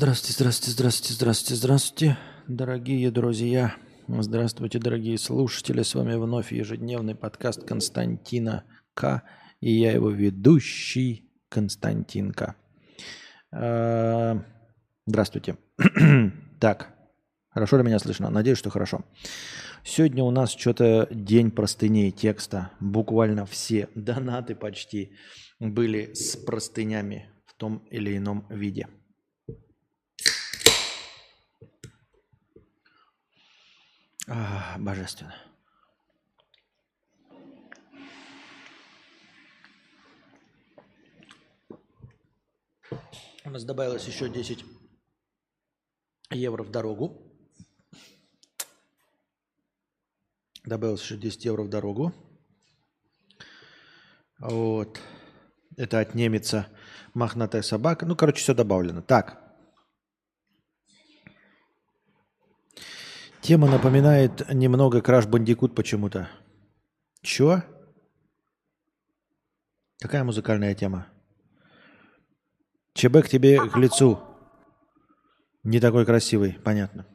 Здравствуйте, здравствуйте, здравствуйте, здравствуйте, здравствуйте, дорогие друзья. Здравствуйте, дорогие слушатели. С вами вновь ежедневный подкаст Константина К. И я его ведущий Константинка. А, здравствуйте. Так, хорошо ли меня слышно? Надеюсь, что хорошо. Сегодня у нас что-то день простыней текста. Буквально все донаты почти были с простынями в том или ином виде. А, божественно. У нас добавилось еще 10 евро в дорогу. Добавилось еще 10 евро в дорогу. Вот. Это отнимется мохнатая собака. Ну, короче, все добавлено. Так. Тема напоминает немного Краш Бандикут почему-то. Чё? Какая музыкальная тема? ЧБ к тебе к лицу. Не такой красивый, понятно.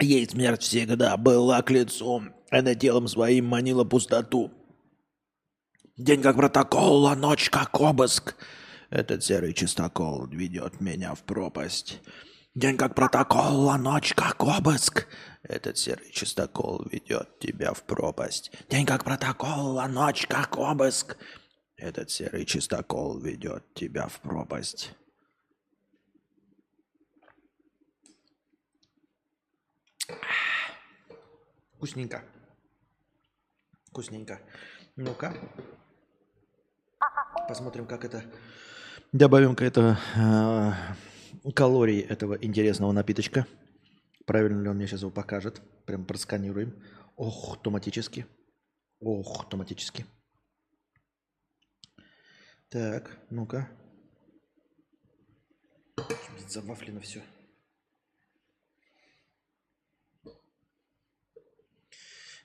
Ей смерть всегда была к лицу, а телом своим манила пустоту. День как протокол, а ночь как обыск — этот серый чистокол ведет меня в пропасть. День как протокол, а ночь как обыск. Этот серый чистокол ведет тебя в пропасть. День как протокол, а ночь как обыск. Этот серый чистокол ведет тебя в пропасть. Вкусненько. Вкусненько. Ну-ка. Посмотрим, как это Добавим-ка это э, калорий этого интересного напиточка. Правильно ли он мне сейчас его покажет. Прям просканируем. Ох, автоматически. Ох, автоматически. Так, ну-ка. Завафлено все.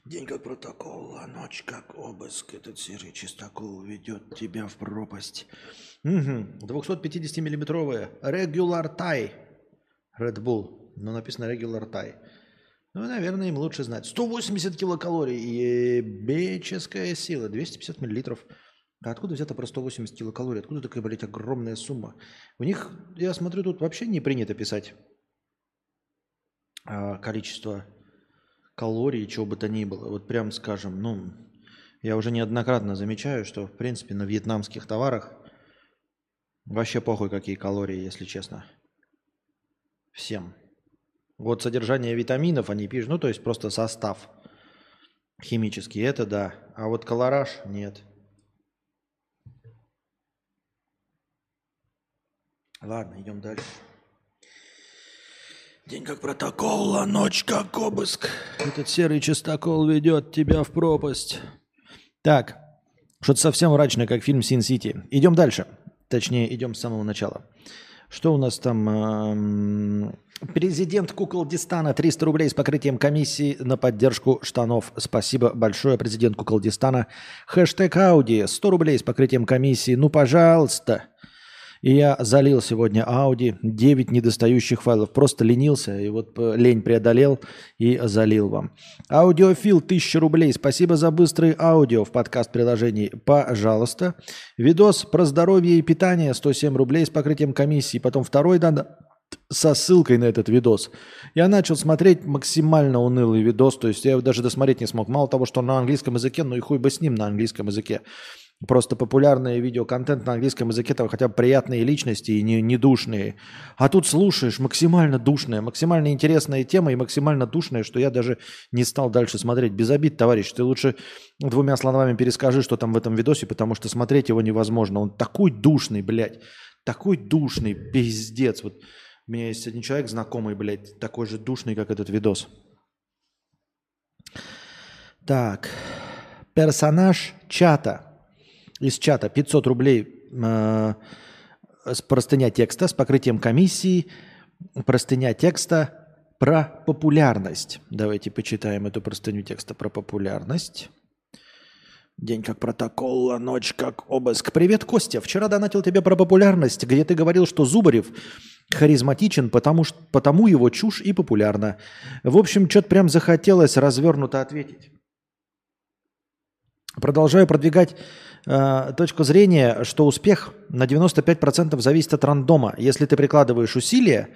День как протокол, а ночь как обыск. Этот серый чистокол ведет тебя в пропасть. Угу. 250-миллиметровая Regular Tie Red Bull. Но написано Regular Tie. Ну, наверное, им лучше знать. 180 килокалорий. Ебеческая сила. 250 миллилитров. А откуда взято про 180 килокалорий? Откуда такая, блядь, огромная сумма? У них, я смотрю, тут вообще не принято писать а, количество калорий, чего бы то ни было. Вот прям скажем, ну, я уже неоднократно замечаю, что, в принципе, на вьетнамских товарах вообще похуй, какие калории, если честно. Всем. Вот содержание витаминов они пишут, ну, то есть просто состав химический, это да. А вот колораж нет. Ладно, идем дальше. День как протокол, а ночь как обыск. Этот серый частокол ведет тебя в пропасть. Так, что-то совсем мрачное, как фильм «Син Сити». Идем дальше. Точнее, идем с самого начала. Что у нас там? Президент Куколдистана 300 рублей с покрытием комиссии на поддержку штанов. Спасибо большое, президент Куколдистана. Хэштег Ауди 100 рублей с покрытием комиссии. Ну, пожалуйста. И я залил сегодня Audi 9 недостающих файлов. Просто ленился, и вот э, лень преодолел и залил вам. Аудиофил 1000 рублей. Спасибо за быстрый аудио в подкаст-приложении. Пожалуйста. Видос про здоровье и питание 107 рублей с покрытием комиссии. Потом второй надо со ссылкой на этот видос. Я начал смотреть максимально унылый видос, то есть я его даже досмотреть не смог. Мало того, что на английском языке, ну и хуй бы с ним на английском языке. Просто популярный видеоконтент на английском языке, там хотя бы приятные личности и не, не душные. А тут слушаешь максимально душная, максимально интересная тема и максимально душная, что я даже не стал дальше смотреть. Без обид, товарищ, ты лучше двумя словами перескажи, что там в этом видосе, потому что смотреть его невозможно. Он такой душный, блядь, такой душный, пиздец. Вот у меня есть один человек знакомый, блядь, такой же душный, как этот видос. Так, персонаж чата – из чата 500 рублей э, простыня текста с покрытием комиссии, простыня текста про популярность. Давайте почитаем эту простыню текста про популярность. День как протокол, ночь как обыск. Привет, Костя. Вчера донатил тебе про популярность, где ты говорил, что Зубарев харизматичен, потому, что, потому его чушь и популярна. В общем, что-то прям захотелось развернуто ответить. Продолжаю продвигать э, точку зрения, что успех на 95% зависит от рандома. Если ты прикладываешь усилия,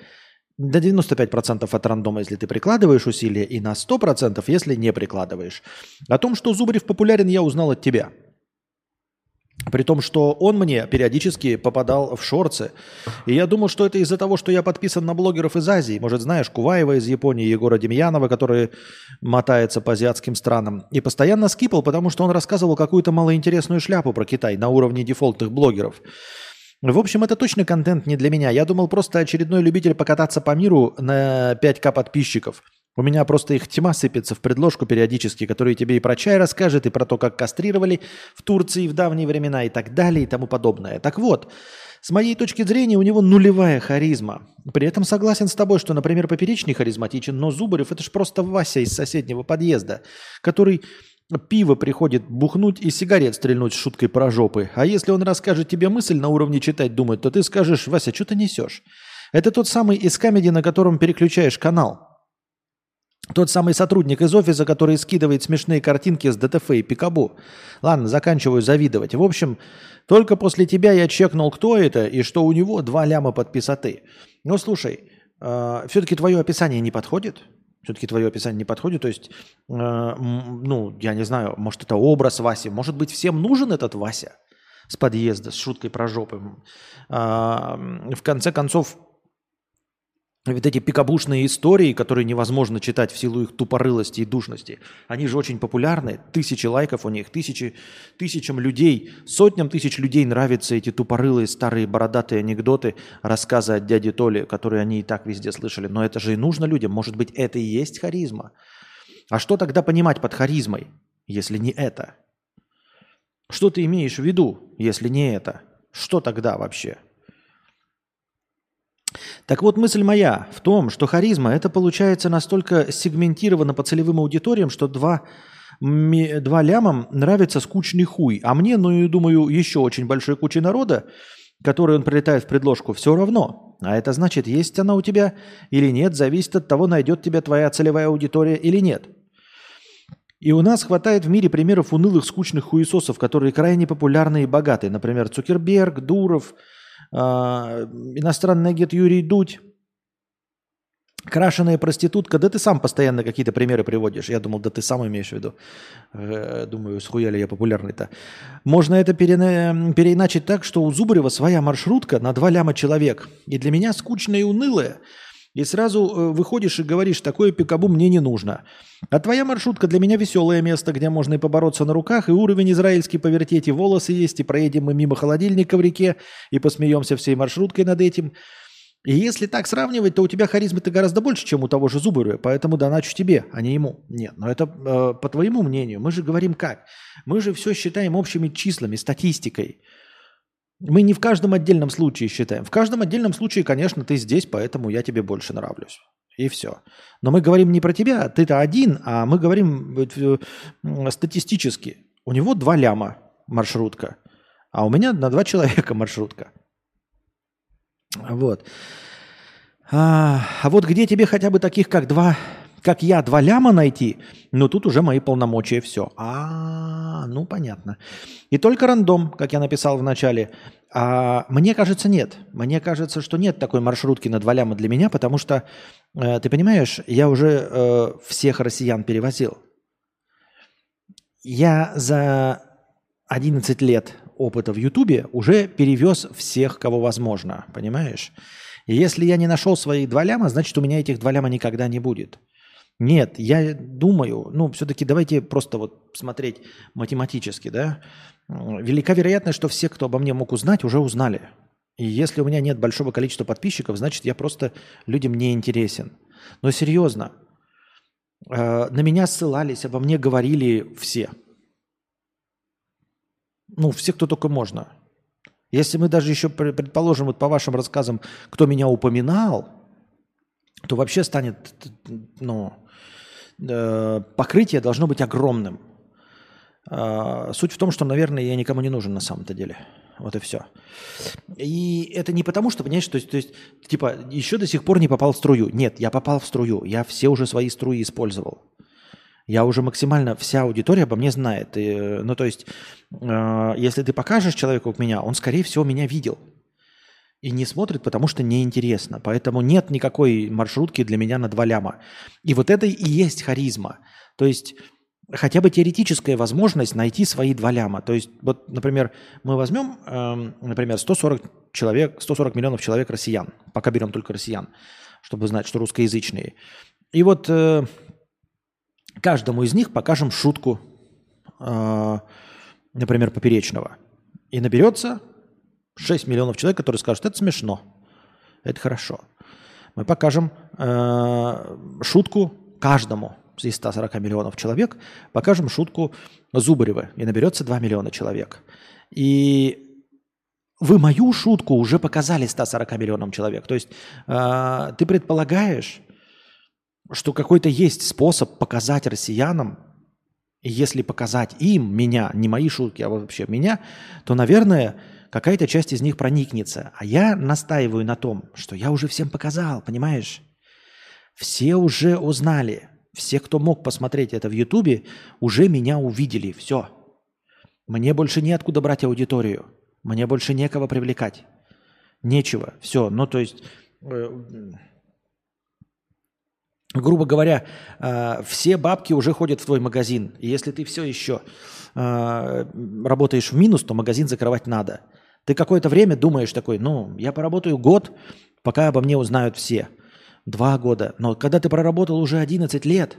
до 95% от рандома, если ты прикладываешь усилия, и на 100%, если не прикладываешь. О том, что Зубарев популярен, я узнал от тебя. При том, что он мне периодически попадал в шорцы. И я думал, что это из-за того, что я подписан на блогеров из Азии. Может, знаешь, Куваева из Японии, Егора Демьянова, который мотается по азиатским странам. И постоянно скипал, потому что он рассказывал какую-то малоинтересную шляпу про Китай на уровне дефолтных блогеров. В общем, это точно контент не для меня. Я думал, просто очередной любитель покататься по миру на 5к подписчиков. У меня просто их тьма сыпется в предложку периодически, которые тебе и про чай расскажет, и про то, как кастрировали в Турции в давние времена и так далее и тому подобное. Так вот, с моей точки зрения, у него нулевая харизма. При этом согласен с тобой, что, например, Поперечный харизматичен, но Зубарев – это же просто Вася из соседнего подъезда, который пиво приходит бухнуть и сигарет стрельнуть с шуткой про жопы. А если он расскажет тебе мысль на уровне читать думать, то ты скажешь, Вася, что ты несешь? Это тот самый из Comedy, на котором переключаешь канал. Тот самый сотрудник из офиса, который скидывает смешные картинки с DTF и Пикабу. Ладно, заканчиваю завидовать. В общем, только после тебя я чекнул, кто это и что у него два ляма подписоты. Ну, слушай, э, все-таки твое описание не подходит? Все-таки твое описание не подходит. То есть, э, ну, я не знаю, может, это образ Васи. Может быть, всем нужен этот Вася с подъезда, с шуткой про жопы. Э, в конце концов, ведь эти пикабушные истории, которые невозможно читать в силу их тупорылости и душности, они же очень популярны. Тысячи лайков у них, тысячи, тысячам людей, сотням тысяч людей нравятся эти тупорылые старые бородатые анекдоты, рассказы от дяди Толи, которые они и так везде слышали. Но это же и нужно людям. Может быть, это и есть харизма. А что тогда понимать под харизмой, если не это? Что ты имеешь в виду, если не это? Что тогда вообще? Так вот, мысль моя в том, что харизма это получается настолько сегментировано по целевым аудиториям, что два, два лямам нравится скучный хуй. А мне, ну и думаю, еще очень большой куче народа, который он прилетает в предложку, все равно. А это значит, есть она у тебя или нет, зависит от того, найдет тебя твоя целевая аудитория или нет. И у нас хватает в мире примеров унылых, скучных хуесосов, которые крайне популярны и богаты. Например, Цукерберг, Дуров – иностранный агент Юрий Дудь, крашеная проститутка, да ты сам постоянно какие-то примеры приводишь. Я думал, да ты сам имеешь в виду. Э, думаю, схуяли я популярный-то. Можно это перена... переиначить так, что у Зубарева своя маршрутка на два ляма человек. И для меня скучная и унылая – и сразу э, выходишь и говоришь, такое пикабу мне не нужно. А твоя маршрутка для меня веселое место, где можно и побороться на руках, и уровень израильский повертеть, и волосы есть, и проедем мы мимо холодильника в реке, и посмеемся всей маршруткой над этим. И если так сравнивать, то у тебя харизмы-то гораздо больше, чем у того же Зубаря, поэтому доначу тебе, а не ему. Нет, но это э, по твоему мнению. Мы же говорим как? Мы же все считаем общими числами, статистикой. Мы не в каждом отдельном случае считаем. В каждом отдельном случае, конечно, ты здесь, поэтому я тебе больше нравлюсь. И все. Но мы говорим не про тебя, ты-то один, а мы говорим э, статистически. У него два ляма маршрутка, а у меня на два человека маршрутка. Вот. А, а вот где тебе хотя бы таких, как два как я два ляма найти, ну тут уже мои полномочия все. А, ну понятно. И только рандом, как я написал в начале. А, мне кажется, нет. Мне кажется, что нет такой маршрутки на два ляма для меня, потому что, э, ты понимаешь, я уже э, всех россиян перевозил. Я за 11 лет опыта в Ютубе уже перевез всех, кого возможно, понимаешь? И если я не нашел свои два ляма, значит, у меня этих два ляма никогда не будет. Нет, я думаю, ну, все-таки давайте просто вот смотреть математически, да. Велика вероятность, что все, кто обо мне мог узнать, уже узнали. И если у меня нет большого количества подписчиков, значит, я просто людям не интересен. Но серьезно, э, на меня ссылались, обо мне говорили все. Ну, все, кто только можно. Если мы даже еще, предположим, вот по вашим рассказам, кто меня упоминал, то вообще станет, ну, Э, покрытие должно быть огромным. А, суть в том, что, наверное, я никому не нужен на самом-то деле. Вот и все. И это не потому, что, понимаешь, то есть, то есть, типа, еще до сих пор не попал в струю. Нет, я попал в струю. Я все уже свои струи использовал. Я уже максимально, вся аудитория обо мне знает. И, ну, то есть, э, если ты покажешь человеку меня, он, скорее всего, меня видел. И не смотрит, потому что неинтересно. Поэтому нет никакой маршрутки для меня на два ляма. И вот это и есть харизма. То есть хотя бы теоретическая возможность найти свои два ляма. То есть, вот, например, мы возьмем, э, например, 140 человек, 140 миллионов человек россиян, пока берем только россиян, чтобы знать, что русскоязычные. И вот э, каждому из них покажем шутку, э, например, поперечного. И наберется 6 миллионов человек, которые скажут, это смешно, это хорошо. Мы покажем э, шутку каждому из 140 миллионов человек, покажем шутку Зубарева, и наберется 2 миллиона человек. И вы мою шутку уже показали 140 миллионам человек. То есть э, ты предполагаешь, что какой-то есть способ показать россиянам, если показать им, меня, не мои шутки, а вообще меня, то, наверное, какая-то часть из них проникнется. А я настаиваю на том, что я уже всем показал, понимаешь? Все уже узнали. Все, кто мог посмотреть это в Ютубе, уже меня увидели. Все. Мне больше неоткуда брать аудиторию. Мне больше некого привлекать. Нечего. Все. Ну, то есть, э, грубо говоря, э, все бабки уже ходят в твой магазин. И если ты все еще э, работаешь в минус, то магазин закрывать надо. Ты какое-то время думаешь такой, ну, я поработаю год, пока обо мне узнают все – два года. Но когда ты проработал уже 11 лет,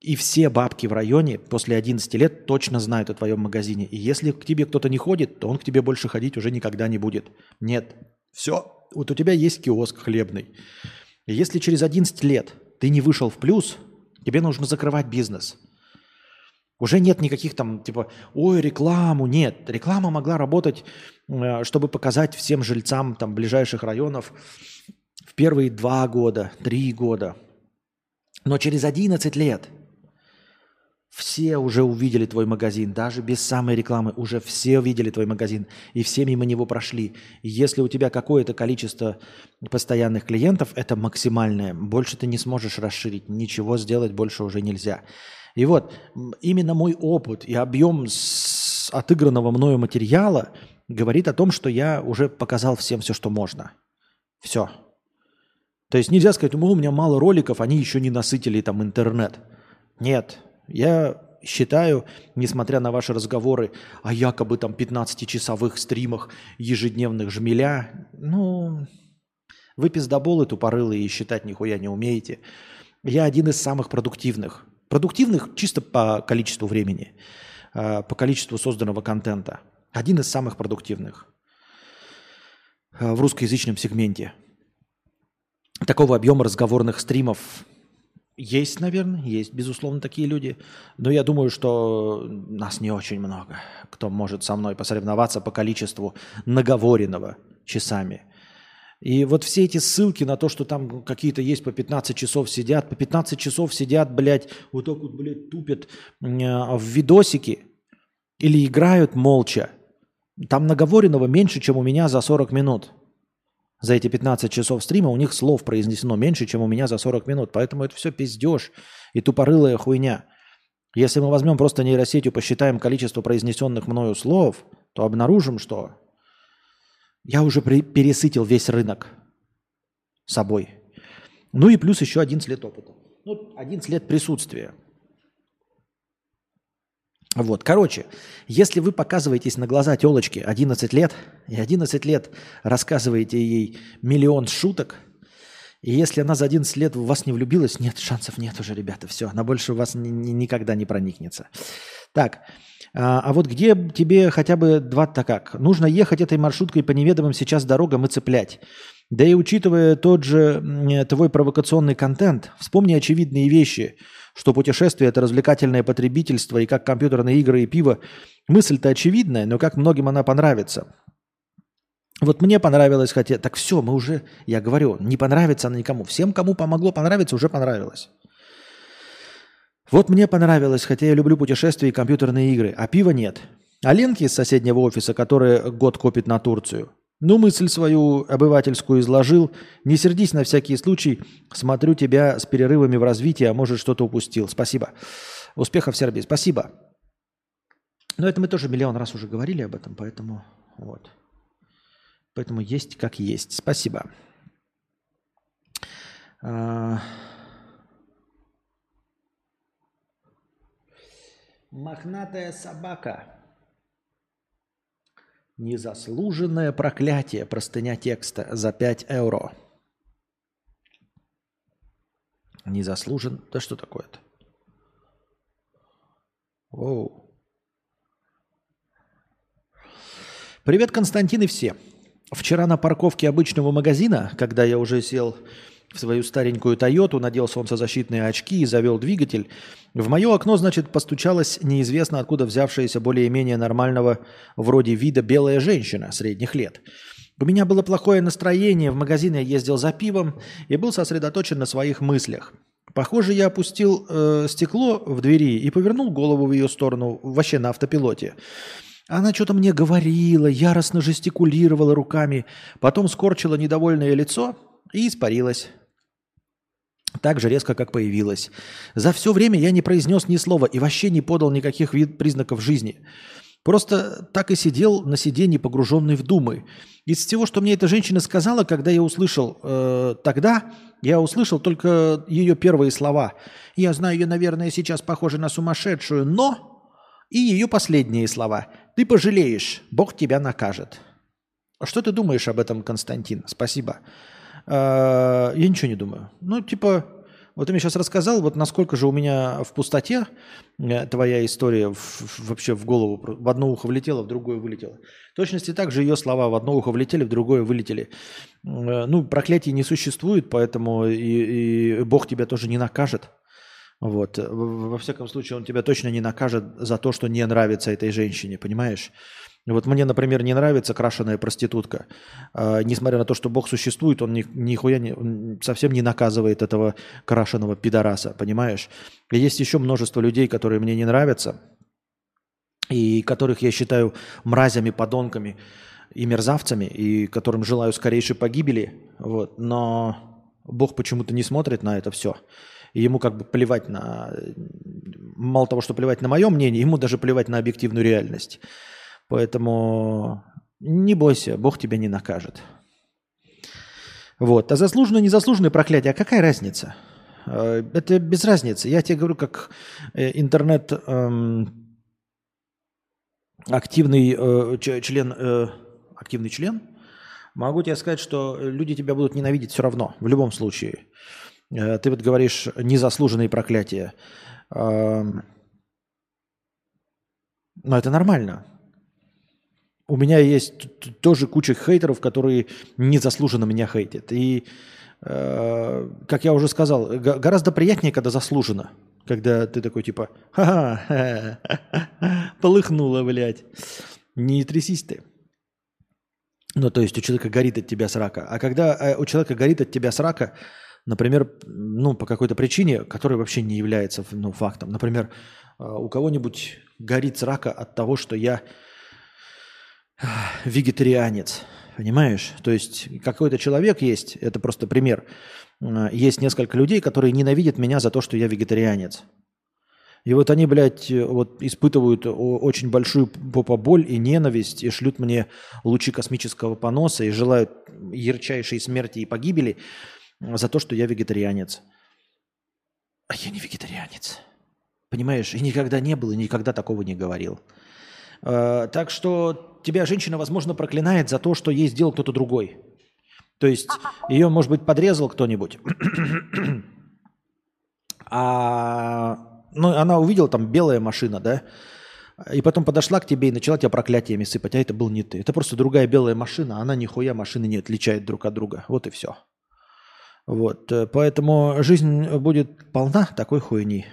и все бабки в районе после 11 лет точно знают о твоем магазине. И если к тебе кто-то не ходит, то он к тебе больше ходить уже никогда не будет. Нет. Все. Вот у тебя есть киоск хлебный. И если через 11 лет ты не вышел в плюс, тебе нужно закрывать бизнес. Уже нет никаких там, типа, ой, рекламу, нет. Реклама могла работать, э, чтобы показать всем жильцам там ближайших районов, в первые два года, три года. Но через 11 лет все уже увидели твой магазин, даже без самой рекламы, уже все увидели твой магазин, и все мимо него прошли. И если у тебя какое-то количество постоянных клиентов, это максимальное. Больше ты не сможешь расширить, ничего сделать больше уже нельзя. И вот именно мой опыт и объем отыгранного мною материала говорит о том, что я уже показал всем все, что можно. Все. То есть нельзя сказать, у меня мало роликов, они еще не насытили там интернет. Нет, я считаю, несмотря на ваши разговоры о якобы там 15-часовых стримах ежедневных жмеля, ну, вы пиздоболы тупорылые и считать нихуя не умеете. Я один из самых продуктивных. Продуктивных чисто по количеству времени, а, по количеству созданного контента. Один из самых продуктивных а, в русскоязычном сегменте – такого объема разговорных стримов есть, наверное, есть, безусловно, такие люди. Но я думаю, что нас не очень много, кто может со мной посоревноваться по количеству наговоренного часами. И вот все эти ссылки на то, что там какие-то есть по 15 часов сидят, по 15 часов сидят, блядь, вот так вот, блядь, тупят в видосики или играют молча. Там наговоренного меньше, чем у меня за 40 минут за эти 15 часов стрима у них слов произнесено меньше, чем у меня за 40 минут. Поэтому это все пиздеж и тупорылая хуйня. Если мы возьмем просто нейросетью, посчитаем количество произнесенных мною слов, то обнаружим, что я уже пересытил весь рынок собой. Ну и плюс еще 11 лет опыта. Ну, 11 лет присутствия. Вот, короче, если вы показываетесь на глаза телочки 11 лет, и 11 лет рассказываете ей миллион шуток, и если она за 11 лет в вас не влюбилась, нет, шансов нет уже, ребята, все, она больше в вас ни, ни, никогда не проникнется. Так, а, а вот где тебе хотя бы два-то как? Нужно ехать этой маршруткой по неведомым сейчас дорогам и цеплять. Да и учитывая тот же твой провокационный контент, вспомни очевидные вещи – что путешествие – это развлекательное потребительство, и как компьютерные игры и пиво. Мысль-то очевидная, но как многим она понравится. Вот мне понравилось, хотя... Так все, мы уже, я говорю, не понравится она никому. Всем, кому помогло понравиться, уже понравилось. Вот мне понравилось, хотя я люблю путешествия и компьютерные игры, а пива нет. А Ленки из соседнего офиса, который год копит на Турцию. Ну, мысль свою обывательскую изложил. Не сердись на всякий случай. Смотрю тебя с перерывами в развитии, а может что-то упустил. Спасибо. Успехов Сербии. Спасибо. Но это мы тоже миллион раз уже говорили об этом, поэтому вот. Поэтому есть как есть. Спасибо. А... Мохнатая собака. Незаслуженное проклятие. Простыня текста за 5 евро. Незаслужен... Да что такое-то? Оу. Привет, Константин и все. Вчера на парковке обычного магазина, когда я уже сел в свою старенькую Тойоту, надел солнцезащитные очки и завел двигатель, в мое окно, значит, постучалась неизвестно откуда взявшаяся более-менее нормального вроде вида белая женщина средних лет. У меня было плохое настроение, в магазин я ездил за пивом и был сосредоточен на своих мыслях. Похоже, я опустил э, стекло в двери и повернул голову в ее сторону, вообще на автопилоте. Она что-то мне говорила, яростно жестикулировала руками, потом скорчила недовольное лицо и испарилась. Так же резко, как появилась. За все время я не произнес ни слова и вообще не подал никаких вид признаков жизни. Просто так и сидел на сиденье, погруженный в думы. Из всего, что мне эта женщина сказала, когда я услышал э, тогда, я услышал только ее первые слова. Я знаю ее, наверное, сейчас похоже на сумасшедшую, но... И ее последние слова. Ты пожалеешь, Бог тебя накажет. Что ты думаешь об этом, Константин? Спасибо. Э, я ничего не думаю. Ну, типа, вот ты мне сейчас рассказал, вот насколько же у меня в пустоте э, твоя история в, вообще в голову, в одно ухо влетела, в другое вылетела. В точности так же ее слова в одно ухо влетели, в другое вылетели. Э, ну, проклятий не существует, поэтому и, и Бог тебя тоже не накажет. Вот. Во всяком случае, он тебя точно не накажет за то, что не нравится этой женщине, понимаешь? Вот мне, например, не нравится крашеная проститутка. А, несмотря на то, что Бог существует, он ни, нихуя не, он совсем не наказывает этого крашеного пидораса, понимаешь? И есть еще множество людей, которые мне не нравятся, и которых я считаю мразями, подонками и мерзавцами, и которым желаю скорейшей погибели. Вот. Но Бог почему-то не смотрит на это все. И ему как бы плевать на... Мало того, что плевать на мое мнение, ему даже плевать на объективную реальность. Поэтому не бойся, Бог тебя не накажет. Вот. А заслуженное, незаслуженное проклятие, а какая разница? Э, это без разницы. Я тебе говорю, как э, интернет эм, активный э, член, э, активный член, могу тебе сказать, что люди тебя будут ненавидеть все равно, в любом случае. Э, ты вот говоришь незаслуженные проклятия. Э, но это нормально. У меня есть тоже куча хейтеров, которые незаслуженно меня хейтят. И, э, как я уже сказал, гораздо приятнее, когда заслуженно. Когда ты такой типа, ха-ха, полыхнуло, блядь. Не трясись ты. Ну, то есть у человека горит от тебя срака. А когда э, у человека горит от тебя срака, например, ну, по какой-то причине, которая вообще не является ну, фактом. Например, э, у кого-нибудь горит срака от того, что я вегетарианец. Понимаешь? То есть какой-то человек есть, это просто пример. Э, есть несколько людей, которые ненавидят меня за то, что я вегетарианец. И вот они, блядь, вот испытывают очень большую попоболь и ненависть, и шлют мне лучи космического поноса, и желают ярчайшей смерти и погибели за то, что я вегетарианец. А я не вегетарианец. Понимаешь? И никогда не был, и никогда такого не говорил. Э, так что тебя женщина, возможно, проклинает за то, что ей сделал кто-то другой. То есть ее, может быть, подрезал кто-нибудь. а ну, она увидела там белая машина, да, и потом подошла к тебе и начала тебя проклятиями сыпать, а это был не ты. Это просто другая белая машина, она нихуя машины не отличает друг от друга. Вот и все. Вот, э, поэтому жизнь будет полна такой хуйни.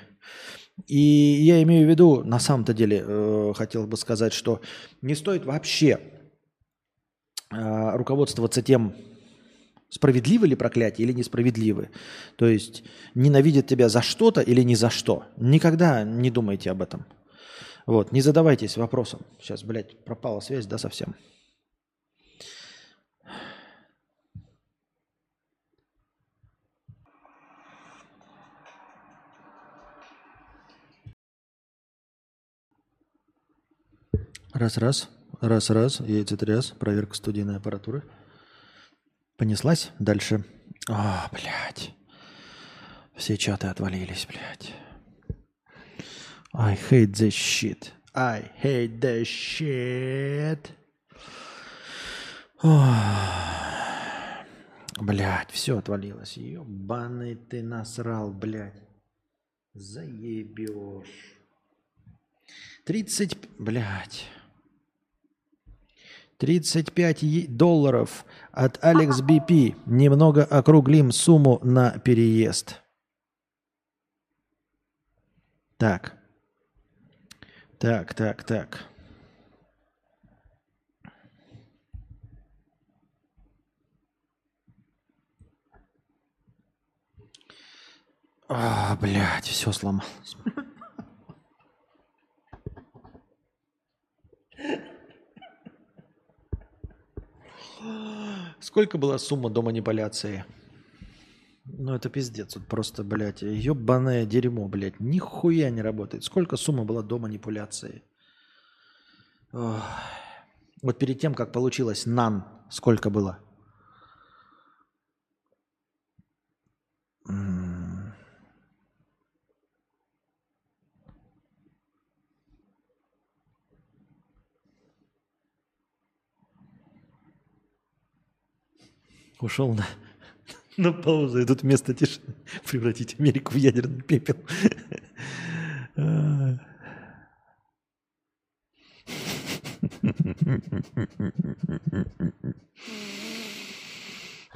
И я имею в виду, на самом-то деле, э, хотел бы сказать, что не стоит вообще э, руководствоваться тем, Справедливы ли проклятия или несправедливы? То есть ненавидят тебя за что-то или не за что? Никогда не думайте об этом. Вот, не задавайтесь вопросом. Сейчас, блядь, пропала связь, да, совсем. Раз-раз, раз-раз, яйцетряс, проверка студийной аппаратуры. Понеслась дальше. А, блядь. Все чаты отвалились, блядь. I hate this shit. I hate this shit. Блядь, все отвалилось. Ебаный ты насрал, блядь. Заебешь. 30, блядь. 35 долларов от Алекс BP. Немного округлим сумму на переезд. Так. Так, так, так. А, блядь, все сломалось. Сколько была сумма до манипуляции? Ну, это пиздец. Вот просто, блядь, ебаное дерьмо, блядь. Нихуя не работает. Сколько сумма была до манипуляции? Ох. Вот перед тем, как получилось нан, сколько было? Ушел на, на паузу, и тут вместо тишины превратить Америку в ядерный пепел.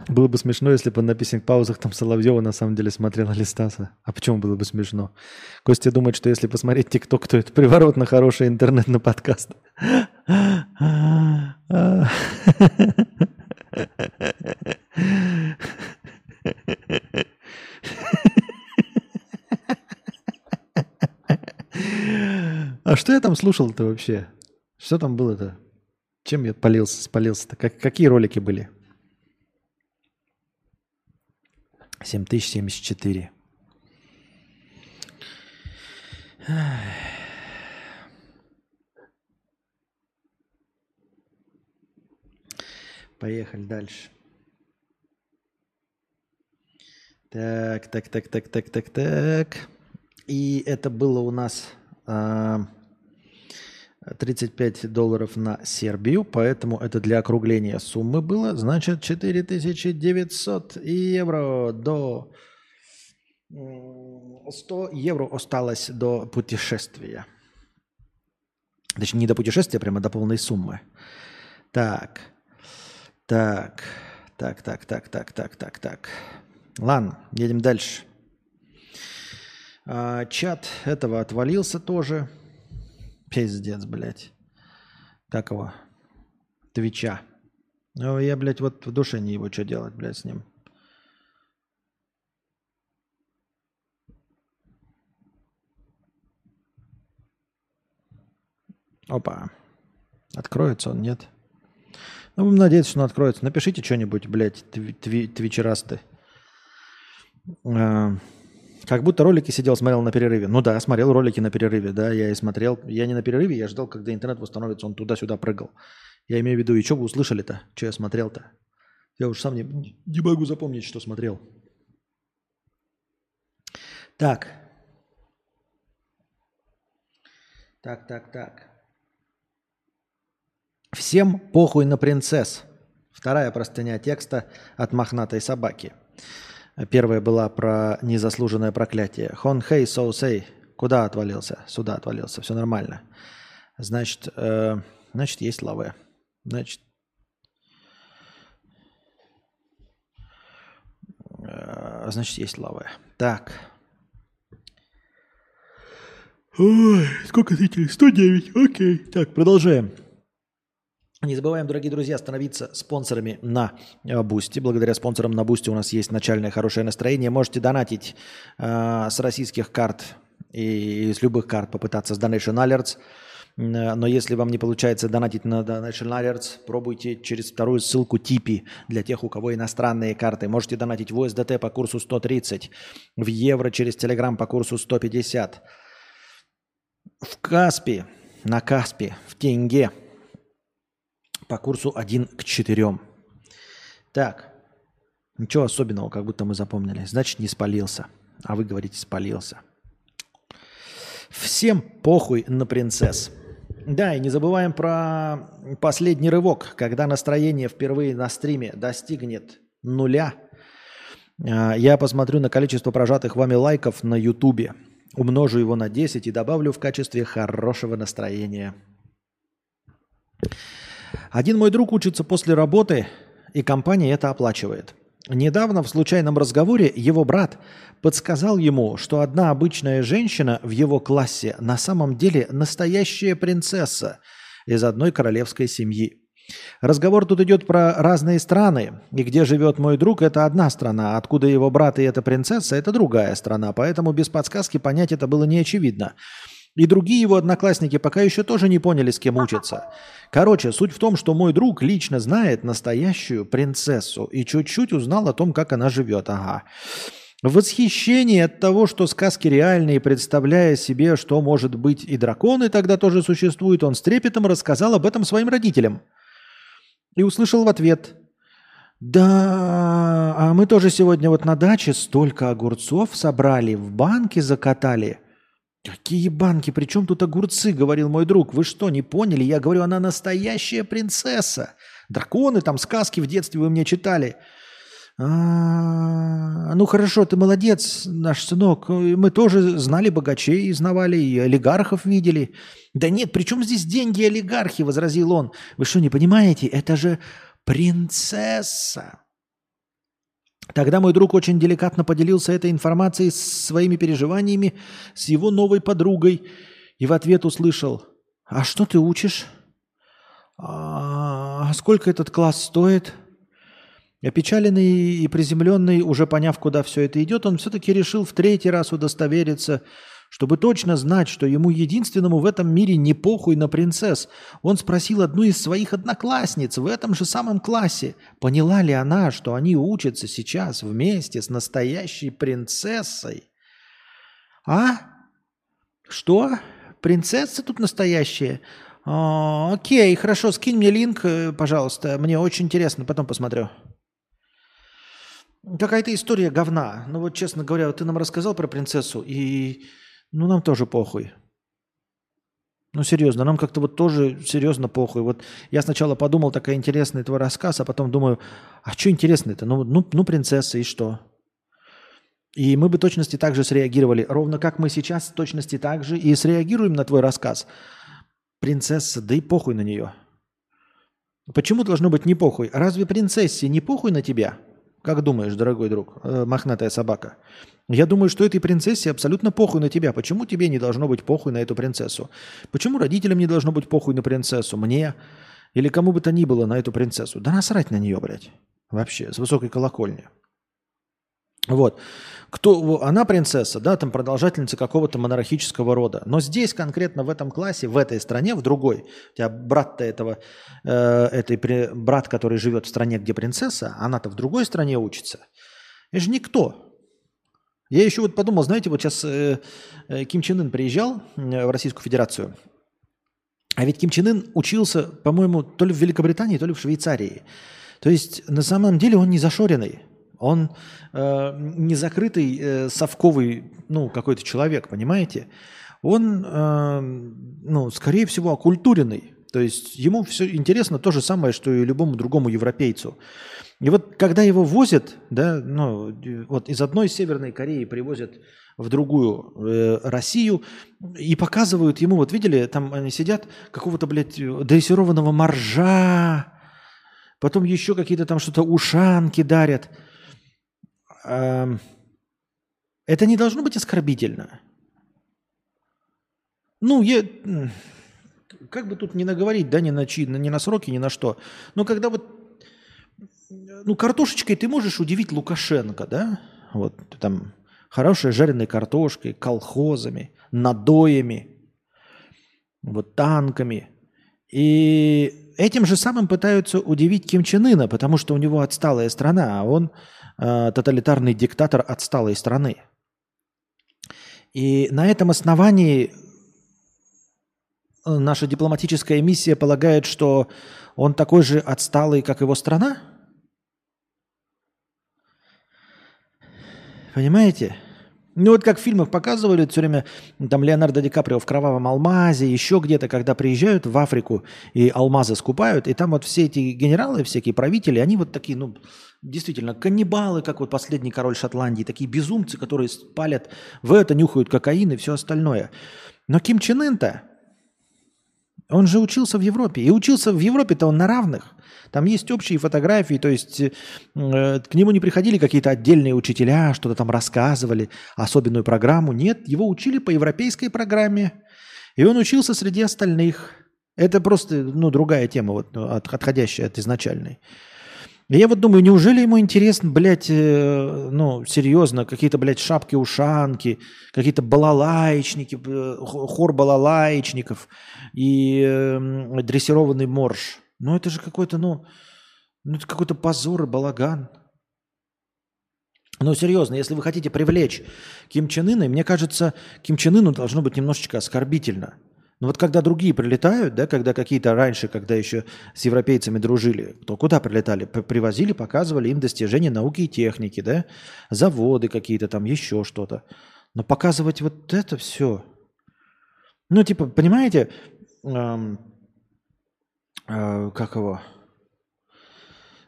Было бы смешно, если бы на песенных паузах там Соловьева на самом деле смотрела Листаса. А почему было бы смешно? Костя думает, что если посмотреть ТикТок, то это приворот на хороший интернет на подкаст. А что я там слушал-то вообще? Что там было-то? Чем я полился, спалился-то? Как, какие ролики были? 7074. Поехали дальше. Так, так, так, так, так, так, так. И это было у нас а, 35 долларов на Сербию, поэтому это для округления суммы было. Значит, 4900 евро до... 100 евро осталось до путешествия. Точнее, не до путешествия, прямо до полной суммы. Так, так, так, так, так, так, так, так, так. Ладно, едем дальше. А, чат этого отвалился тоже. Пиздец, блядь. Как его? Твича. Ну, я, блядь, вот в душе не его что делать, блядь, с ним. Опа. Откроется он, нет? Ну, надеяться, что он откроется. Напишите что-нибудь, блядь, тви тви твичерасты. А как будто ролики сидел, смотрел на перерыве. Ну да, смотрел ролики на перерыве, да, я и смотрел. Я не на перерыве, я ждал, когда интернет восстановится, он туда-сюда прыгал. Я имею в виду, и что вы услышали-то? Что я смотрел-то? Я уж сам не, не могу запомнить, что смотрел. Так. Так, так, так. Всем похуй на принцесс. Вторая простыня текста от мохнатой собаки. Первая была про незаслуженное проклятие. Хон хей соу сей. Куда отвалился? Сюда отвалился. Все нормально. Значит, э, значит есть лаве. Значит, э, значит есть лаве. Так. Ой, сколько зрителей? 109. Окей. Так, продолжаем. Не забываем, дорогие друзья, становиться спонсорами на Boosty. Благодаря спонсорам на Boosty у нас есть начальное хорошее настроение. Можете донатить э, с российских карт и из любых карт попытаться с Donation Alerts. Но если вам не получается донатить на Donation Alerts, пробуйте через вторую ссылку Типи для тех, у кого иностранные карты. Можете донатить в USDT по курсу 130, в евро через Telegram по курсу 150, в Каспи, на Каспи, в тенге – по курсу 1 к 4. Так, ничего особенного, как будто мы запомнили. Значит, не спалился. А вы говорите, спалился. Всем похуй на принцесс. Да, и не забываем про последний рывок, когда настроение впервые на стриме достигнет нуля. А, я посмотрю на количество прожатых вами лайков на ютубе, умножу его на 10 и добавлю в качестве хорошего настроения. Один мой друг учится после работы, и компания это оплачивает. Недавно в случайном разговоре его брат подсказал ему, что одна обычная женщина в его классе на самом деле настоящая принцесса из одной королевской семьи. Разговор тут идет про разные страны, и где живет мой друг, это одна страна, откуда его брат и эта принцесса, это другая страна, поэтому без подсказки понять это было не очевидно. И другие его одноклассники пока еще тоже не поняли, с кем учатся. Короче, суть в том, что мой друг лично знает настоящую принцессу и чуть-чуть узнал о том, как она живет. Ага. В восхищении от того, что сказки реальные, представляя себе, что может быть и драконы тогда тоже существуют, он с трепетом рассказал об этом своим родителям. И услышал в ответ – да, а мы тоже сегодня вот на даче столько огурцов собрали, в банке закатали – Какие банки? Причем тут огурцы, говорил мой друг. Вы что, не поняли? Я говорю, она настоящая принцесса. Драконы, там сказки в детстве вы мне читали. А, ну хорошо, ты молодец, наш сынок. Мы тоже знали богачей, знавали, и олигархов видели. Да нет, при чем здесь деньги олигархи, возразил он. Вы что, не понимаете? Это же принцесса. Тогда мой друг очень деликатно поделился этой информацией с своими переживаниями с его новой подругой и в ответ услышал «А что ты учишь? А, а сколько этот класс стоит?» Опечаленный и приземленный, уже поняв, куда все это идет, он все-таки решил в третий раз удостовериться – чтобы точно знать, что ему единственному в этом мире не похуй на принцесс, он спросил одну из своих одноклассниц в этом же самом классе, поняла ли она, что они учатся сейчас вместе с настоящей принцессой. «А? Что? Принцесса тут настоящая?» а, «Окей, хорошо, скинь мне линк, э, пожалуйста, мне очень интересно, потом посмотрю». Какая-то история говна. Ну вот, честно говоря, вот ты нам рассказал про принцессу, и ну, нам тоже похуй. Ну, серьезно, нам как-то вот тоже серьезно похуй. Вот я сначала подумал, такая интересный твой рассказ, а потом думаю, а что интересно-то? Ну, ну, ну, принцесса и что? И мы бы точности так же среагировали, ровно как мы сейчас точности так же и среагируем на твой рассказ. Принцесса, да и похуй на нее. Почему должно быть не похуй? Разве принцессе не похуй на тебя? Как думаешь, дорогой друг, э, мохнатая собака? Я думаю, что этой принцессе абсолютно похуй на тебя. Почему тебе не должно быть похуй на эту принцессу? Почему родителям не должно быть похуй на принцессу? Мне? Или кому бы то ни было на эту принцессу? Да насрать на нее, блядь. Вообще, с высокой колокольни. Вот. Кто, она принцесса, да, там продолжательница какого-то монархического рода. Но здесь конкретно в этом классе, в этой стране, в другой, у тебя брат-то этого, э, этой, брат, который живет в стране, где принцесса, она-то в другой стране учится. Это же никто. Я еще вот подумал, знаете, вот сейчас э, э, Ким Чен Ын приезжал в Российскую Федерацию, а ведь Ким Чен Ын учился, по-моему, то ли в Великобритании, то ли в Швейцарии. То есть на самом деле он не зашоренный. Он э, не закрытый э, совковый, ну, какой-то человек, понимаете? Он, э, ну, скорее всего, окультуренный. То есть ему все интересно то же самое, что и любому другому европейцу. И вот когда его возят, да, ну, вот из одной Северной Кореи привозят в другую э, Россию и показывают ему, вот видели, там они сидят, какого-то, блядь, дрессированного моржа, потом еще какие-то там что-то ушанки дарят – это не должно быть оскорбительно. Ну, я, как бы тут не наговорить, да, ни на, чи, ни на сроки, ни на что. Но когда вот, ну, картошечкой ты можешь удивить Лукашенко, да? Вот там хорошей жареной картошкой, колхозами, надоями, вот танками. И этим же самым пытаются удивить Ким Чен Ына, потому что у него отсталая страна, а он э, тоталитарный диктатор отсталой страны. И на этом основании наша дипломатическая миссия полагает, что он такой же отсталый, как его страна? Понимаете? Ну вот как в фильмах показывали все время, там Леонардо Ди Каприо в «Кровавом алмазе», еще где-то, когда приезжают в Африку и алмазы скупают, и там вот все эти генералы, всякие правители, они вот такие, ну, действительно, каннибалы, как вот последний король Шотландии, такие безумцы, которые палят в это, нюхают кокаин и все остальное. Но Ким Чен Ын-то, он же учился в Европе. И учился в Европе-то он на равных. Там есть общие фотографии, то есть э, к нему не приходили какие-то отдельные учителя, что-то там рассказывали, особенную программу. Нет, его учили по европейской программе. И он учился среди остальных. Это просто ну, другая тема, вот, от, отходящая от изначальной. Я вот думаю, неужели ему интересно, блядь, э, ну, серьезно, какие-то, блядь, шапки-ушанки, какие-то балалаечники, э, хор балалаечников и э, дрессированный морж. Ну, это же какой-то, ну, ну это какой-то позор и балаган. Ну, серьезно, если вы хотите привлечь Ким Чен Ына, мне кажется, Ким Чен Ыну должно быть немножечко оскорбительно – но вот когда другие прилетают, да, когда какие-то раньше, когда еще с европейцами дружили, то куда прилетали? Привозили, показывали им достижения науки и техники, да, заводы какие-то там, еще что-то. Но показывать вот это все, ну, типа, понимаете, эм, э, как его,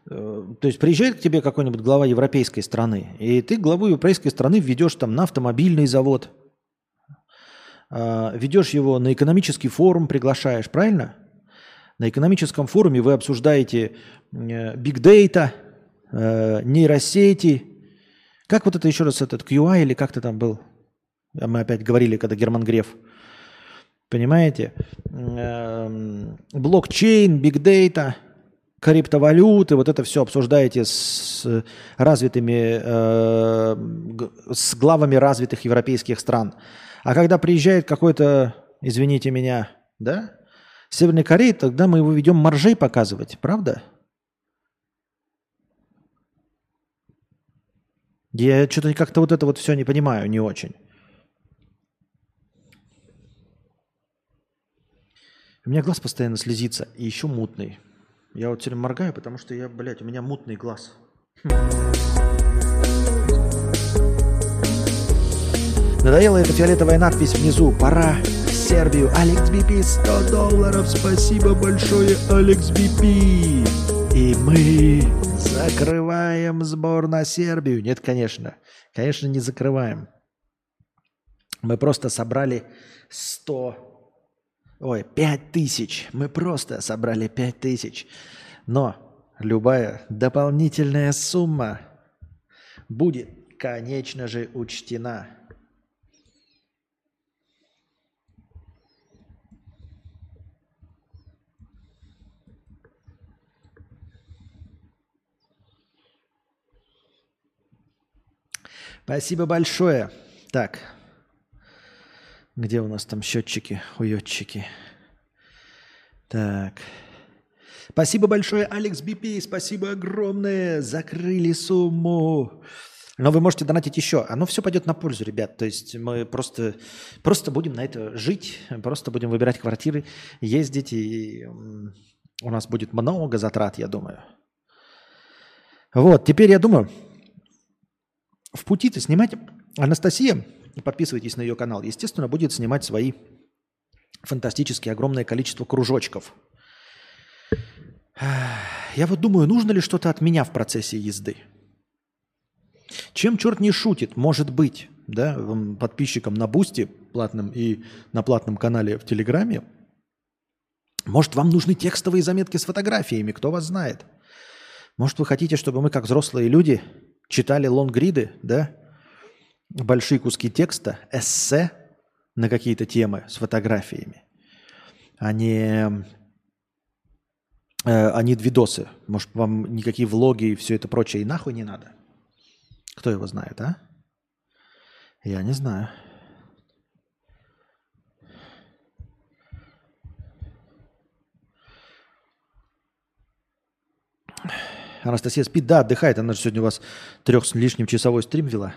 э, то есть приезжает к тебе какой-нибудь глава европейской страны, и ты главу европейской страны введешь там на автомобильный завод – ведешь его на экономический форум, приглашаешь, правильно? На экономическом форуме вы обсуждаете big data, э, нейросети. Как вот это еще раз, этот QI или как-то там был? Мы опять говорили, когда Герман Греф. Понимаете? Эм, блокчейн, data, криптовалюты, вот это все обсуждаете с развитыми, э, с главами развитых европейских стран. А когда приезжает какой-то, извините меня, да, Северной Кореи, тогда мы его ведем моржей показывать, правда? Я что-то как-то вот это вот все не понимаю, не очень. У меня глаз постоянно слезится, и еще мутный. Я вот время моргаю, потому что я, блядь, у меня мутный глаз. Надоела эта фиолетовая надпись внизу. Пора в Сербию. Алекс Бипи 100 долларов. Спасибо большое, Алекс Бипи. И мы закрываем сбор на Сербию. Нет, конечно. Конечно, не закрываем. Мы просто собрали 100... Ой, 5 тысяч. Мы просто собрали 5 тысяч. Но любая дополнительная сумма будет, конечно же, учтена. Спасибо большое. Так, где у нас там счетчики, уетчики? Так. Спасибо большое, Алекс Бипи. Спасибо огромное. Закрыли сумму. Но вы можете донатить еще. Оно все пойдет на пользу, ребят. То есть мы просто, просто будем на это жить, просто будем выбирать квартиры, ездить, и у нас будет много затрат, я думаю. Вот, теперь я думаю, в пути-то снимать Анастасия, подписывайтесь на ее канал, естественно, будет снимать свои фантастические огромное количество кружочков. Я вот думаю, нужно ли что-то от меня в процессе езды? Чем черт не шутит, может быть, да, подписчикам на Boosty платном и на платном канале в Телеграме, может, вам нужны текстовые заметки с фотографиями, кто вас знает. Может, вы хотите, чтобы мы, как взрослые люди, читали лонгриды, да, большие куски текста, эссе на какие-то темы с фотографиями. не, э, а не видосы. Может, вам никакие влоги и все это прочее и нахуй не надо? Кто его знает, а? Я не знаю. Анастасия спит, да, отдыхает. Она же сегодня у вас трех с лишним часовой стрим вела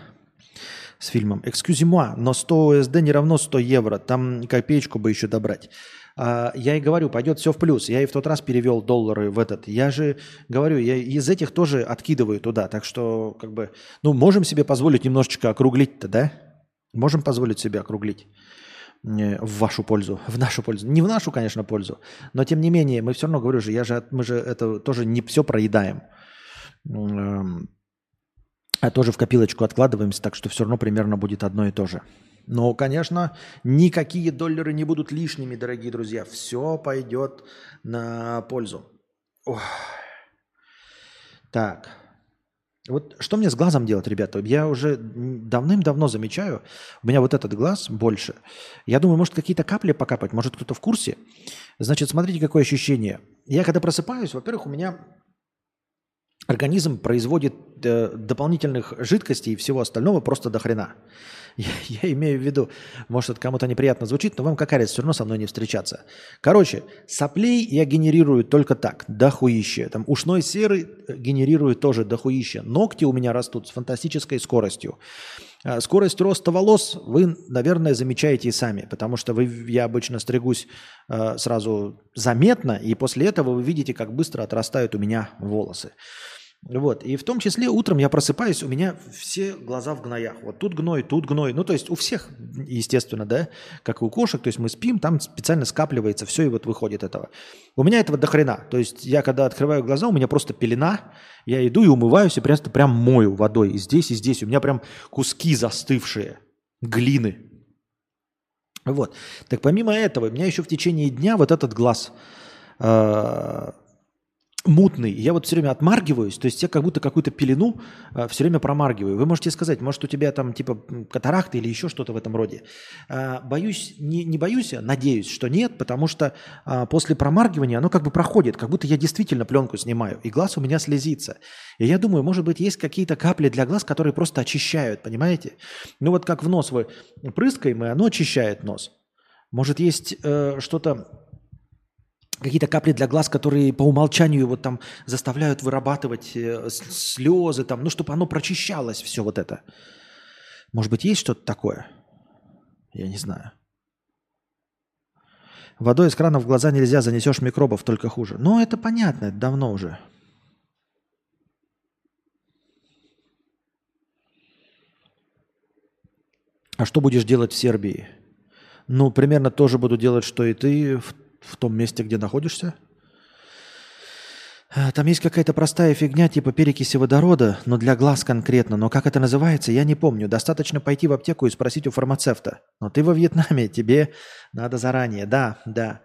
с фильмом. Экскюзи-муа, но 100 ОСД не равно 100 евро. Там копеечку бы еще добрать. А, я и говорю, пойдет все в плюс. Я и в тот раз перевел доллары в этот. Я же говорю, я из этих тоже откидываю туда. Так что, как бы, ну, можем себе позволить немножечко округлить-то, да? Можем позволить себе округлить в вашу пользу, в нашу пользу. Не в нашу, конечно, пользу, но тем не менее, мы все равно, говорю же, я же, мы же это тоже не все проедаем. Эм, а тоже в копилочку откладываемся, так что все равно примерно будет одно и то же. Но, конечно, никакие доллары не будут лишними, дорогие друзья. Все пойдет на пользу. Ох. Так. Вот что мне с глазом делать, ребята? Я уже давным-давно замечаю, у меня вот этот глаз больше. Я думаю, может какие-то капли покапать, может кто-то в курсе. Значит, смотрите, какое ощущение. Я когда просыпаюсь, во-первых, у меня организм производит э, дополнительных жидкостей и всего остального просто до хрена. Я, я имею в виду, может, это кому-то неприятно звучит, но вам как все равно со мной не встречаться. Короче, соплей я генерирую только так, дохуище. Там ушной серы э, генерирую тоже дохуище. Ногти у меня растут с фантастической скоростью. А скорость роста волос вы, наверное, замечаете и сами, потому что вы, я обычно стригусь э, сразу заметно, и после этого вы видите, как быстро отрастают у меня волосы. Вот. И в том числе утром я просыпаюсь, у меня все глаза в гноях. Вот тут гной, тут гной. Ну, то есть у всех, естественно, да, как и у кошек. То есть мы спим, там специально скапливается все, и вот выходит этого. У меня этого до хрена. То есть я когда открываю глаза, у меня просто пелена. Я иду и умываюсь, и просто прям мою водой. И здесь, и здесь. У меня прям куски застывшие глины. Вот. Так помимо этого, у меня еще в течение дня вот этот глаз э, мутный. Я вот все время отмаргиваюсь, то есть я как будто какую-то пелену э, все время промаргиваю. Вы можете сказать, может у тебя там типа катаракта или еще что-то в этом роде. Э, боюсь, не, не боюсь, а надеюсь, что нет, потому что э, после промаргивания оно как бы проходит, как будто я действительно пленку снимаю, и глаз у меня слезится. И я думаю, может быть, есть какие-то капли для глаз, которые просто очищают, понимаете? Ну вот как в нос вы прыскаем, и оно очищает нос. Может, есть э, что-то какие-то капли для глаз, которые по умолчанию вот там заставляют вырабатывать э, слезы, там, ну, чтобы оно прочищалось, все вот это. Может быть, есть что-то такое? Я не знаю. Водой из крана в глаза нельзя, занесешь микробов, только хуже. Ну, это понятно, это давно уже. А что будешь делать в Сербии? Ну, примерно тоже буду делать, что и ты, в в том месте, где находишься. Э, там есть какая-то простая фигня типа перекиси водорода, но для глаз конкретно. Но как это называется, я не помню. Достаточно пойти в аптеку и спросить у фармацевта. Но ты во Вьетнаме, тебе надо заранее. Да, да.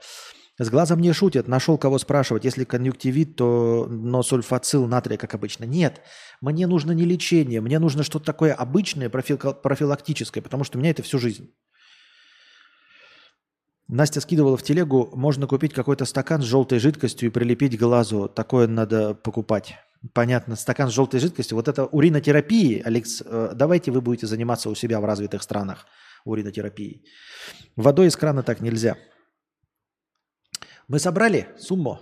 С глазом не шутят. Нашел кого спрашивать. Если конъюнктивит, то но сульфацил натрия, как обычно. Нет, мне нужно не лечение. Мне нужно что-то такое обычное, профилактическое, потому что у меня это всю жизнь. Настя скидывала в телегу, можно купить какой-то стакан с желтой жидкостью и прилепить глазу. Такое надо покупать. Понятно, стакан с желтой жидкостью. Вот это уринотерапии, Алекс, э, давайте вы будете заниматься у себя в развитых странах уринотерапией. Водой из крана так нельзя. Мы собрали сумму?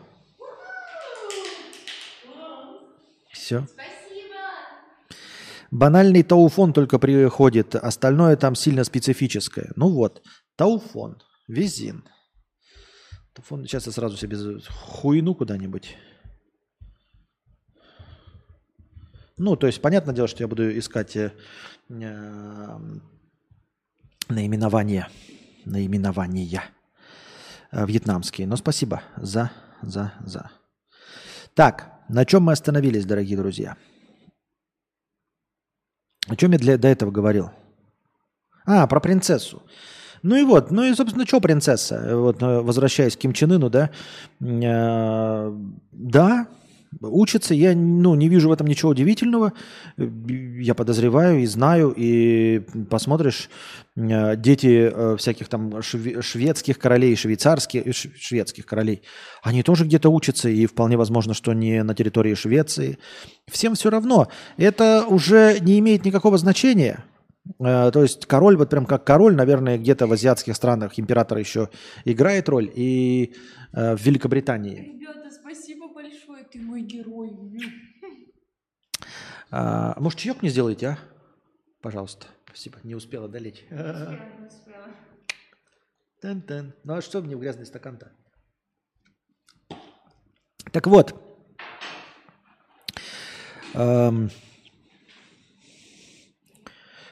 Все. Банальный тауфон только приходит, остальное там сильно специфическое. Ну вот, тауфон – Визин. Сейчас я сразу себе хуйну куда-нибудь. Ну, то есть, понятное дело, что я буду искать э, э, наименование, наименования вьетнамские. Но спасибо за, за, за. Так, на чем мы остановились, дорогие друзья? О чем я для, до этого говорил? А, про принцессу. Ну и вот, ну и, собственно, что принцесса? Вот, э, возвращаясь к Ким Чен Ыну, да, э, да, Учатся, я ну, не вижу в этом ничего удивительного. Я подозреваю и знаю, и посмотришь, э, дети э, всяких там шведских королей, швейцарских, э, шведских королей, они тоже где-то учатся, и вполне возможно, что не на территории Швеции. Всем все равно. Это уже не имеет никакого значения. То есть король, вот прям как король, наверное, где-то в азиатских странах император еще играет роль, и в Великобритании. Ребята, спасибо ты мой герой. А, может, чаек мне сделаете, а? Пожалуйста. Спасибо. Не успела долить. не успела. Тен-тен. Ну а что мне в грязный стакан-то? Так вот. Эм,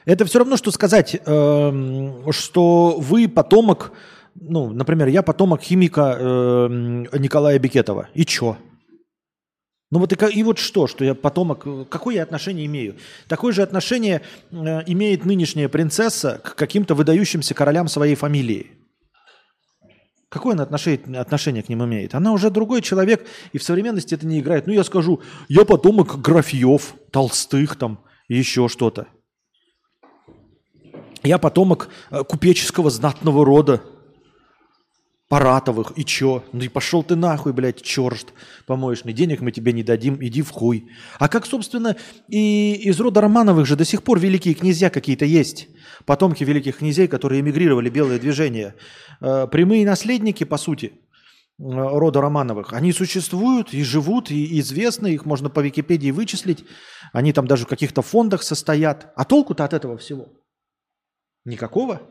это все равно, что сказать, эм, что вы потомок, ну, например, я потомок химика эм, Николая Бекетова. И чё? Ну вот и, и вот что, что я потомок, какое я отношение имею? Такое же отношение э, имеет нынешняя принцесса к каким-то выдающимся королям своей фамилии. Какое она отношение, отношение к ним имеет? Она уже другой человек, и в современности это не играет. Ну, я скажу, я потомок графьев, толстых там, еще что-то. Я потомок э, купеческого знатного рода. Паратовых, и чё? Ну и пошел ты нахуй, блядь, черт помоечный, денег мы тебе не дадим, иди в хуй. А как, собственно, и из рода Романовых же до сих пор великие князья какие-то есть, потомки великих князей, которые эмигрировали, белое движение. Э, прямые наследники, по сути, э, рода Романовых, они существуют и живут, и известны, их можно по Википедии вычислить, они там даже в каких-то фондах состоят. А толку-то от этого всего? Никакого.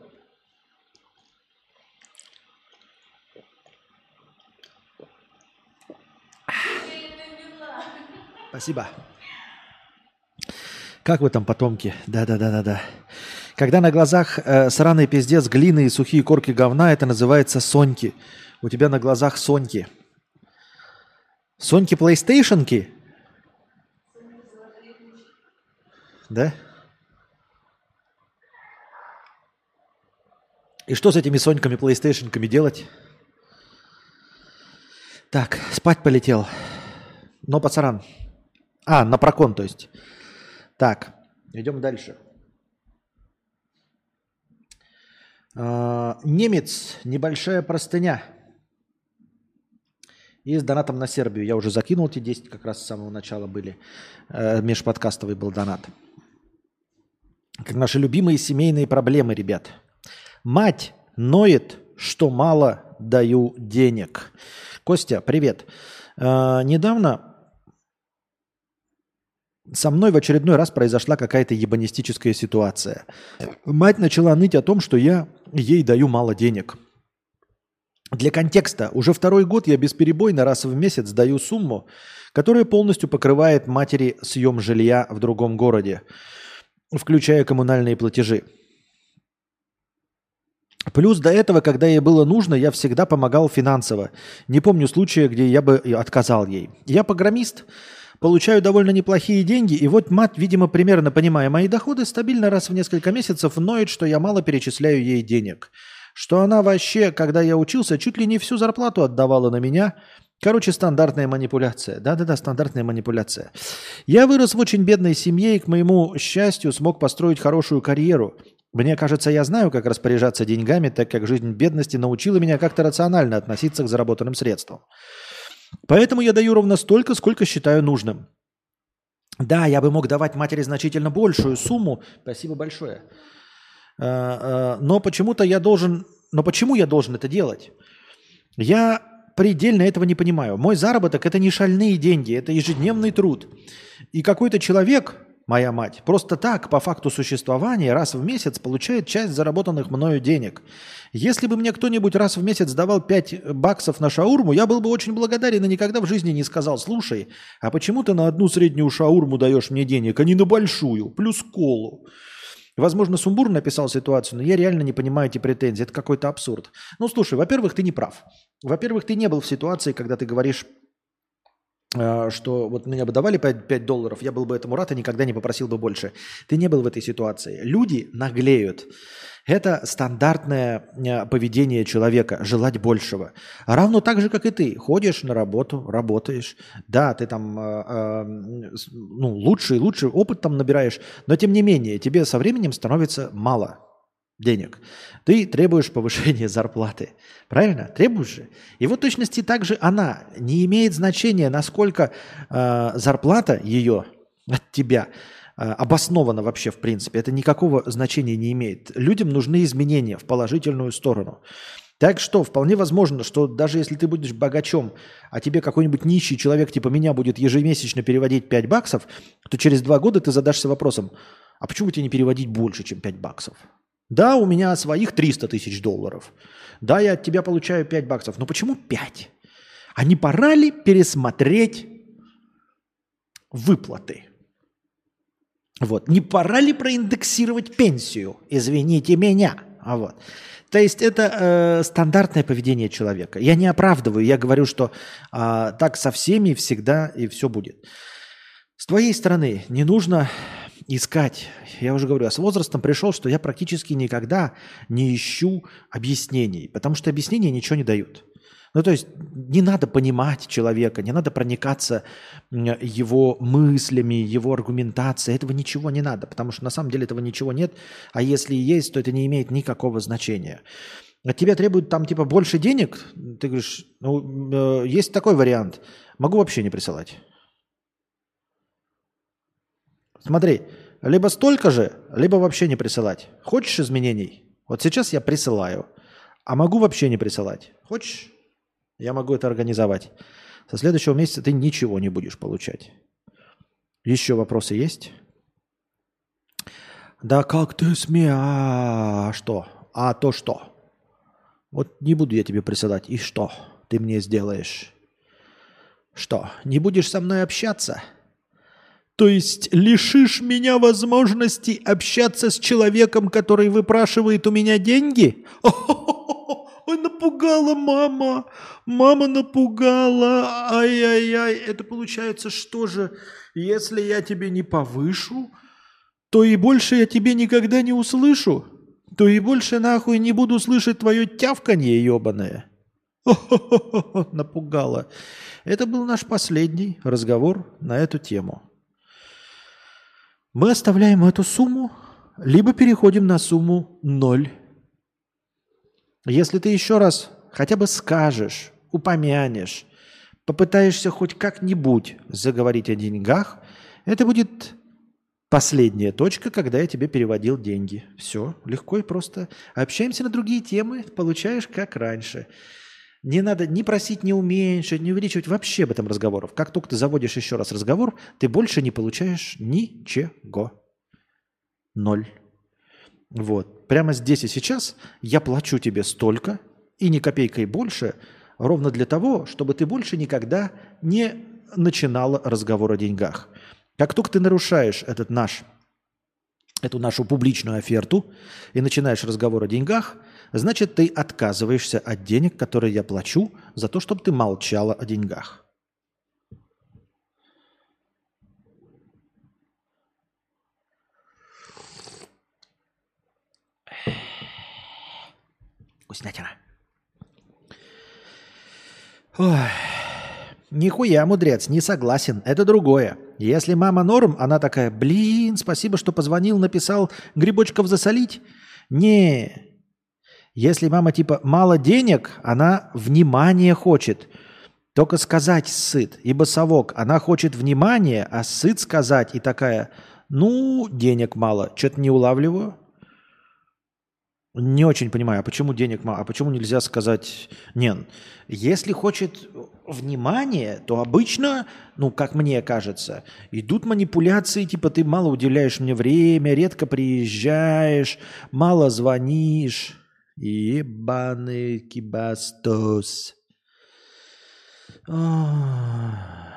Спасибо. Как вы там, потомки? Да-да-да-да-да. Когда на глазах э, сраный пиздец глины и сухие корки говна, это называется соньки. У тебя на глазах соньки. Соньки плейстейшенки? Да? И что с этими соньками плейстейшенками делать? Так, спать полетел. Но пацаран, а, на прокон, то есть. Так, идем дальше. А, немец, небольшая простыня. И с донатом на Сербию. Я уже закинул эти 10, как раз с самого начала были. Э, межподкастовый был донат. Как наши любимые семейные проблемы, ребят. Мать ноет, что мало даю денег. Костя, привет. Э, недавно со мной в очередной раз произошла какая-то ебанистическая ситуация. Мать начала ныть о том, что я ей даю мало денег. Для контекста, уже второй год я бесперебойно раз в месяц даю сумму, которая полностью покрывает матери съем жилья в другом городе, включая коммунальные платежи. Плюс до этого, когда ей было нужно, я всегда помогал финансово. Не помню случая, где я бы отказал ей. Я программист, Получаю довольно неплохие деньги, и вот мать, видимо, примерно понимая мои доходы, стабильно раз в несколько месяцев ноет, что я мало перечисляю ей денег. Что она вообще, когда я учился, чуть ли не всю зарплату отдавала на меня. Короче, стандартная манипуляция. Да-да-да, стандартная манипуляция. Я вырос в очень бедной семье и, к моему счастью, смог построить хорошую карьеру. Мне кажется, я знаю, как распоряжаться деньгами, так как жизнь бедности научила меня как-то рационально относиться к заработанным средствам. Поэтому я даю ровно столько, сколько считаю нужным. Да, я бы мог давать матери значительно большую сумму. Спасибо большое. А, а, но почему-то я должен... Но почему я должен это делать? Я предельно этого не понимаю. Мой заработок – это не шальные деньги, это ежедневный труд. И какой-то человек, моя мать, просто так, по факту существования, раз в месяц получает часть заработанных мною денег. Если бы мне кто-нибудь раз в месяц давал 5 баксов на шаурму, я был бы очень благодарен и никогда в жизни не сказал, слушай, а почему ты на одну среднюю шаурму даешь мне денег, а не на большую, плюс колу? Возможно, Сумбур написал ситуацию, но я реально не понимаю эти претензии. Это какой-то абсурд. Ну, слушай, во-первых, ты не прав. Во-первых, ты не был в ситуации, когда ты говоришь что вот меня бы давали 5, 5 долларов, я был бы этому рад и никогда не попросил бы больше. Ты не был в этой ситуации. Люди наглеют. Это стандартное э, поведение человека, желать большего. Равно так же, как и ты. Ходишь на работу, работаешь. Да, ты там э, э, ну, лучше и лучше опыт там набираешь, но тем не менее тебе со временем становится мало денег. Ты требуешь повышения зарплаты. Правильно? Требуешь же. И вот точности также она. Не имеет значения, насколько э, зарплата ее от тебя э, обоснована вообще в принципе. Это никакого значения не имеет. Людям нужны изменения в положительную сторону. Так что вполне возможно, что даже если ты будешь богачом, а тебе какой-нибудь нищий человек типа меня будет ежемесячно переводить 5 баксов, то через два года ты задашься вопросом, а почему тебе не переводить больше, чем 5 баксов? Да, у меня своих 300 тысяч долларов. Да, я от тебя получаю 5 баксов. Но почему 5? А не пора ли пересмотреть выплаты? Вот. Не пора ли проиндексировать пенсию? Извините меня. А вот. То есть это э, стандартное поведение человека. Я не оправдываю, я говорю, что э, так со всеми всегда и все будет. С твоей стороны не нужно искать. Я уже говорю, я с возрастом пришел, что я практически никогда не ищу объяснений, потому что объяснения ничего не дают. Ну, то есть не надо понимать человека, не надо проникаться его мыслями, его аргументацией. Этого ничего не надо, потому что на самом деле этого ничего нет. А если и есть, то это не имеет никакого значения. От тебя требуют там типа больше денег, ты говоришь, ну, э, есть такой вариант, могу вообще не присылать. Смотри, либо столько же, либо вообще не присылать. Хочешь изменений? Вот сейчас я присылаю, а могу вообще не присылать. Хочешь? Я могу это организовать. Со следующего месяца ты ничего не будешь получать. Еще вопросы есть? Да как ты смеешь? А что? А то что? Вот не буду я тебе присылать. И что ты мне сделаешь? Что, не будешь со мной общаться? То есть лишишь меня возможности общаться с человеком, который выпрашивает у меня деньги? Ой, напугала мама. Мама напугала. Ай-яй-яй. Это получается что же? Если я тебе не повышу, то и больше я тебе никогда не услышу. То и больше нахуй не буду слышать твое тявканье ебаное. Напугала. Это был наш последний разговор на эту тему мы оставляем эту сумму, либо переходим на сумму 0. Если ты еще раз хотя бы скажешь, упомянешь, попытаешься хоть как-нибудь заговорить о деньгах, это будет последняя точка, когда я тебе переводил деньги. Все, легко и просто. Общаемся на другие темы, получаешь как раньше. Не надо ни просить, ни уменьшить, ни увеличивать вообще об этом разговоров. Как только ты заводишь еще раз разговор, ты больше не получаешь ничего. Ноль. Вот. Прямо здесь и сейчас я плачу тебе столько, и ни копейкой больше, ровно для того, чтобы ты больше никогда не начинала разговор о деньгах. Как только ты нарушаешь этот наш, эту нашу публичную оферту и начинаешь разговор о деньгах – значит, ты отказываешься от денег, которые я плачу, за то, чтобы ты молчала о деньгах. Вкуснятина. Ой. Нихуя, мудрец, не согласен. Это другое. Если мама норм, она такая, блин, спасибо, что позвонил, написал, грибочков засолить. Не, если мама типа мало денег, она внимание хочет. Только сказать сыт. Ибо совок, она хочет внимания, а сыт сказать и такая, ну, денег мало. Что-то не улавливаю. Не очень понимаю, а почему денег мало, а почему нельзя сказать нет? Если хочет внимания, то обычно, ну, как мне кажется, идут манипуляции, типа ты мало уделяешь мне время, редко приезжаешь, мало звонишь. Ебаный кибастос. Ох.